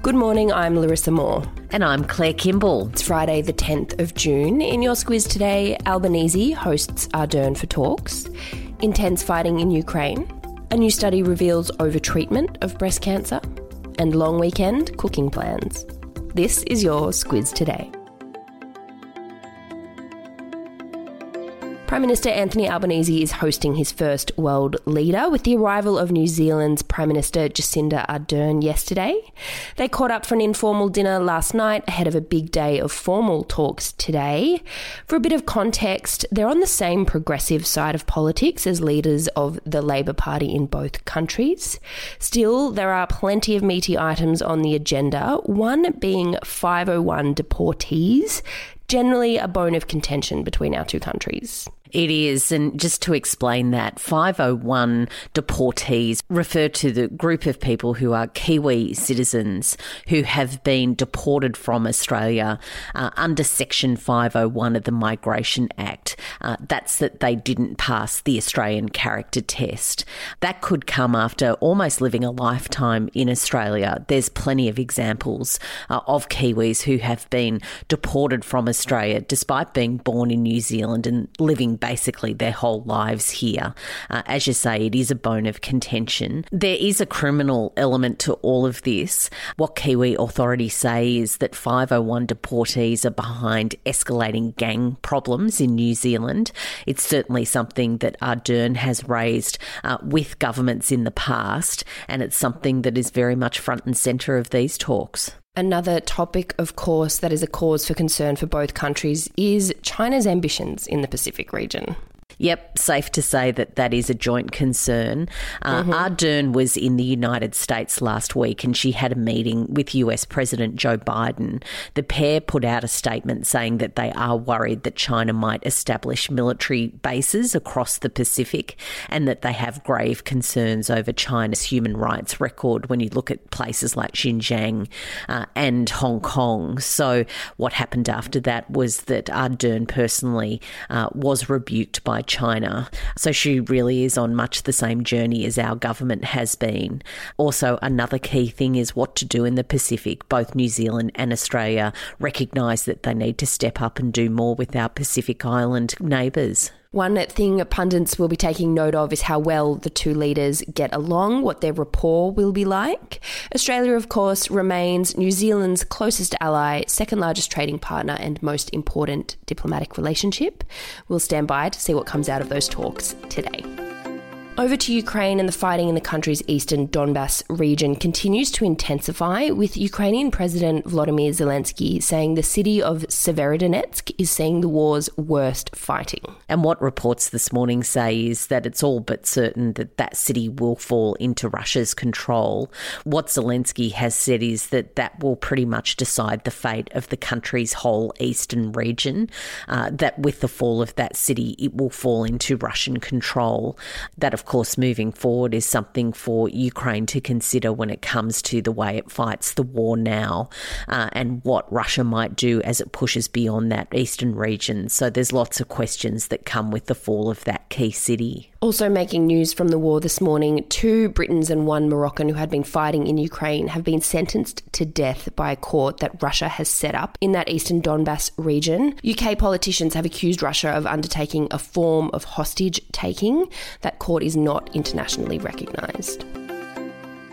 Good morning, I'm Larissa Moore. And I'm Claire Kimball. It's Friday, the 10th of June. In your Squiz today, Albanese hosts Ardern for talks, intense fighting in Ukraine, a new study reveals overtreatment of breast cancer, and long weekend cooking plans. This is your Squiz today. Prime Minister Anthony Albanese is hosting his first world leader with the arrival of New Zealand's Prime Minister Jacinda Ardern yesterday. They caught up for an informal dinner last night ahead of a big day of formal talks today. For a bit of context, they're on the same progressive side of politics as leaders of the Labor Party in both countries. Still, there are plenty of meaty items on the agenda, one being 501 deportees generally a bone of contention between our two countries. It is. And just to explain that, 501 deportees refer to the group of people who are Kiwi citizens who have been deported from Australia uh, under Section 501 of the Migration Act. Uh, that's that they didn't pass the Australian character test. That could come after almost living a lifetime in Australia. There's plenty of examples uh, of Kiwis who have been deported from Australia despite being born in New Zealand and living basically their whole lives here. Uh, as you say, it is a bone of contention. There is a criminal element to all of this. What Kiwi authorities say is that 501 deportees are behind escalating gang problems in New Zealand. It's certainly something that Ardern has raised uh, with governments in the past, and it's something that is very much front and centre of these talks. Another topic, of course, that is a cause for concern for both countries is China's ambitions in the Pacific region. Yep, safe to say that that is a joint concern. Uh, mm-hmm. Ardern was in the United States last week and she had a meeting with US President Joe Biden. The pair put out a statement saying that they are worried that China might establish military bases across the Pacific and that they have grave concerns over China's human rights record when you look at places like Xinjiang uh, and Hong Kong. So, what happened after that was that Ardern personally uh, was rebuked by China. So she really is on much the same journey as our government has been. Also, another key thing is what to do in the Pacific. Both New Zealand and Australia recognise that they need to step up and do more with our Pacific Island neighbours. One thing pundits will be taking note of is how well the two leaders get along, what their rapport will be like. Australia, of course, remains New Zealand's closest ally, second largest trading partner, and most important diplomatic relationship. We'll stand by to see what comes out of those talks today. Over to Ukraine and the fighting in the country's eastern Donbass region continues to intensify, with Ukrainian President Vladimir Zelensky saying the city of Severodonetsk is seeing the war's worst fighting. And what reports this morning say is that it's all but certain that that city will fall into Russia's control. What Zelensky has said is that that will pretty much decide the fate of the country's whole eastern region, uh, that with the fall of that city, it will fall into Russian control. That, of course, moving forward is something for Ukraine to consider when it comes to the way it fights the war now uh, and what Russia might do as it pushes beyond that eastern region. So there's lots of questions that come with the fall of that key city. Also, making news from the war this morning two Britons and one Moroccan who had been fighting in Ukraine have been sentenced to death by a court that Russia has set up in that eastern Donbass region. UK politicians have accused Russia of undertaking a form of hostage taking. That court is not internationally recognised.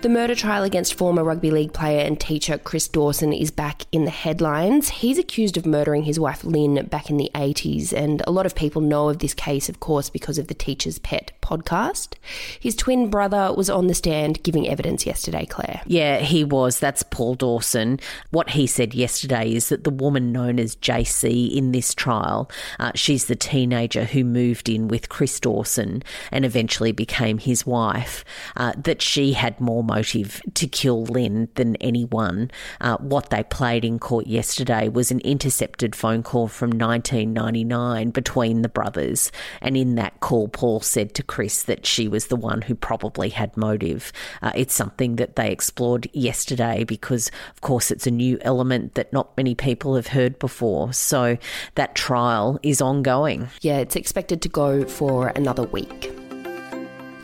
The murder trial against former rugby league player and teacher Chris Dawson is back in the headlines. He's accused of murdering his wife Lynn back in the 80s, and a lot of people know of this case, of course, because of the Teacher's Pet podcast. His twin brother was on the stand giving evidence yesterday, Claire. Yeah, he was. That's Paul Dawson. What he said yesterday is that the woman known as JC in this trial, uh, she's the teenager who moved in with Chris Dawson and eventually became his wife, uh, that she had more motive to kill Lynn than anyone. Uh, what they played in court yesterday was an intercepted phone call from 1999 between the brothers. And in that call, Paul said to Chris that she was the one who probably had motive. Uh, it's something that they explored yesterday because, of course, it's a new element that not many people have heard before. So that trial is ongoing. Yeah, it's expected to go for another week.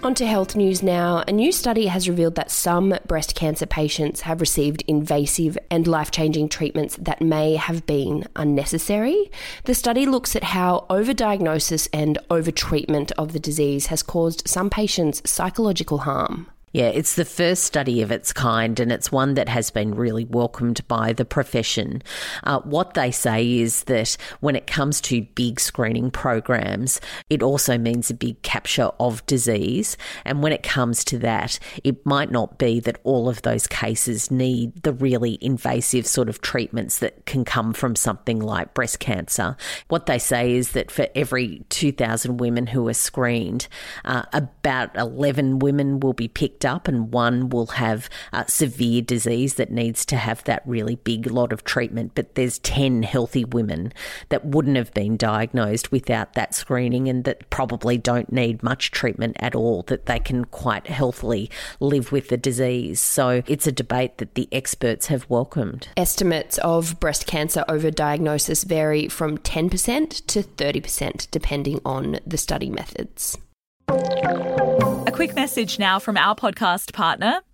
On to health news now. A new study has revealed that some breast cancer patients have received invasive and life changing treatments that may have been unnecessary. The study looks at how overdiagnosis and overtreatment of the disease has caused some patients psychological harm. Yeah, it's the first study of its kind, and it's one that has been really welcomed by the profession. Uh, what they say is that when it comes to big screening programs, it also means a big capture of disease. And when it comes to that, it might not be that all of those cases need the really invasive sort of treatments that can come from something like breast cancer. What they say is that for every 2,000 women who are screened, uh, about 11 women will be picked picked up, and one will have uh, severe disease that needs to have that really big lot of treatment. But there's 10 healthy women that wouldn't have been diagnosed without that screening and that probably don't need much treatment at all, that they can quite healthily live with the disease. So it's a debate that the experts have welcomed. Estimates of breast cancer overdiagnosis vary from 10% to 30%, depending on the study methods. A quick message now from our podcast partner,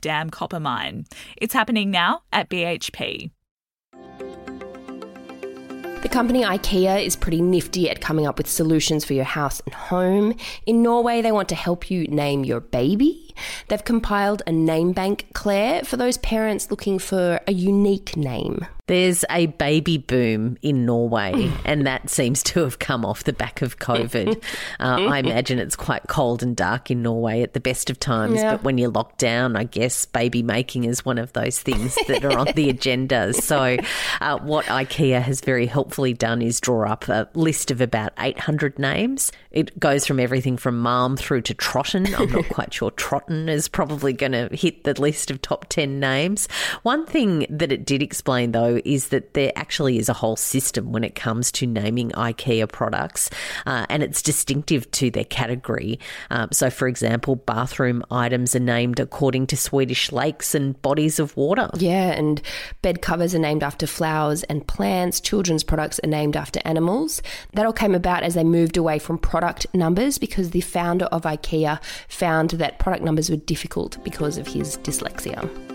Dam copper mine. It's happening now at BHP. The company IKEA is pretty nifty at coming up with solutions for your house and home. In Norway, they want to help you name your baby. They've compiled a name bank, Claire, for those parents looking for a unique name. There's a baby boom in Norway, and that seems to have come off the back of COVID. Uh, I imagine it's quite cold and dark in Norway at the best of times, yeah. but when you're locked down, I guess baby making is one of those things that are on the agenda. So, uh, what IKEA has very helpfully done is draw up a list of about 800 names. It goes from everything from Malm through to Trotten. I'm not quite sure Trotten is probably going to hit the list of top 10 names. One thing that it did explain, though, is that there actually is a whole system when it comes to naming IKEA products, uh, and it's distinctive to their category. Um, so, for example, bathroom items are named according to Swedish lakes and bodies of water. Yeah, and bed covers are named after flowers and plants. Children's products are named after animals. That all came about as they moved away from product numbers because the founder of IKEA found that product numbers were difficult because of his dyslexia.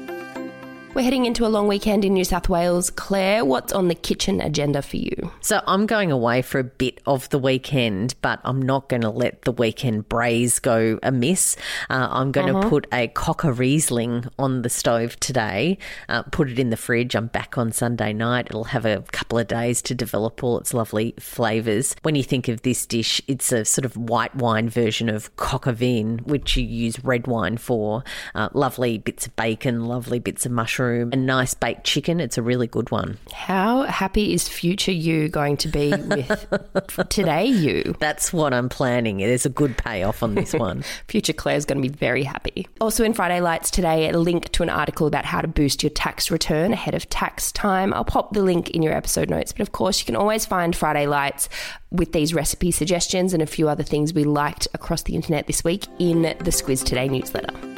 We're heading into a long weekend in New South Wales. Claire, what's on the kitchen agenda for you? So I'm going away for a bit of the weekend, but I'm not going to let the weekend braise go amiss. Uh, I'm going uh-huh. to put a coq au riesling on the stove today, uh, put it in the fridge. I'm back on Sunday night. It'll have a couple of days to develop all its lovely flavours. When you think of this dish, it's a sort of white wine version of au vin, which you use red wine for. Uh, lovely bits of bacon, lovely bits of mushroom mushroom, and nice baked chicken. It's a really good one. How happy is future you going to be with today you? That's what I'm planning. There's a good payoff on this one. future Claire's going to be very happy. Also in Friday Lites today, a link to an article about how to boost your tax return ahead of tax time. I'll pop the link in your episode notes, but of course you can always find Friday Lites with these recipe suggestions and a few other things we liked across the internet this week in the Squiz Today newsletter.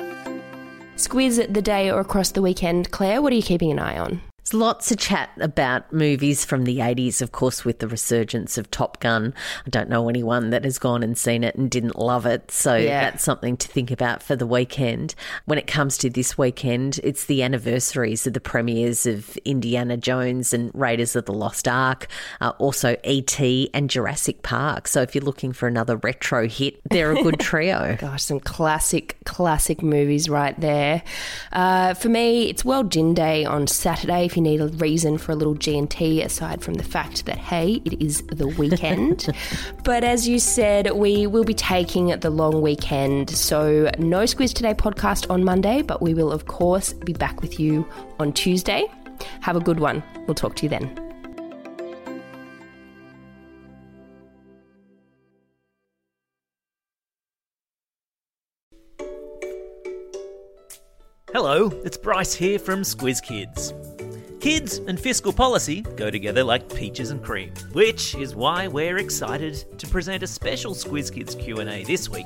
Squiz the day or across the weekend. Claire, what are you keeping an eye on? There's lots of chat about movies from the 80s, of course, with the resurgence of Top Gun. I don't know anyone that has gone and seen it and didn't love it. So Yeah. that's something to think about for the weekend. When it comes to this weekend, it's the anniversaries of the premieres of Indiana Jones and Raiders of the Lost Ark, uh, also E.T. and Jurassic Park. So if you're looking for another retro hit, they're a good trio. Gosh, some classic, classic movies right there. Uh, for me, it's World Gin Day on Saturday. If you need a reason for a little G and T, aside from the fact that hey, it is the weekend. but as you said, we will be taking the long weekend, so no Squiz Today podcast on Monday, but we will of course be back with you on Tuesday. Have a good one. We'll talk to you then. Hello, it's Bryce here from Squiz Kids. Kids and fiscal policy go together like peaches and cream, which is why we're excited to present a special Squiz Kids Q&A this week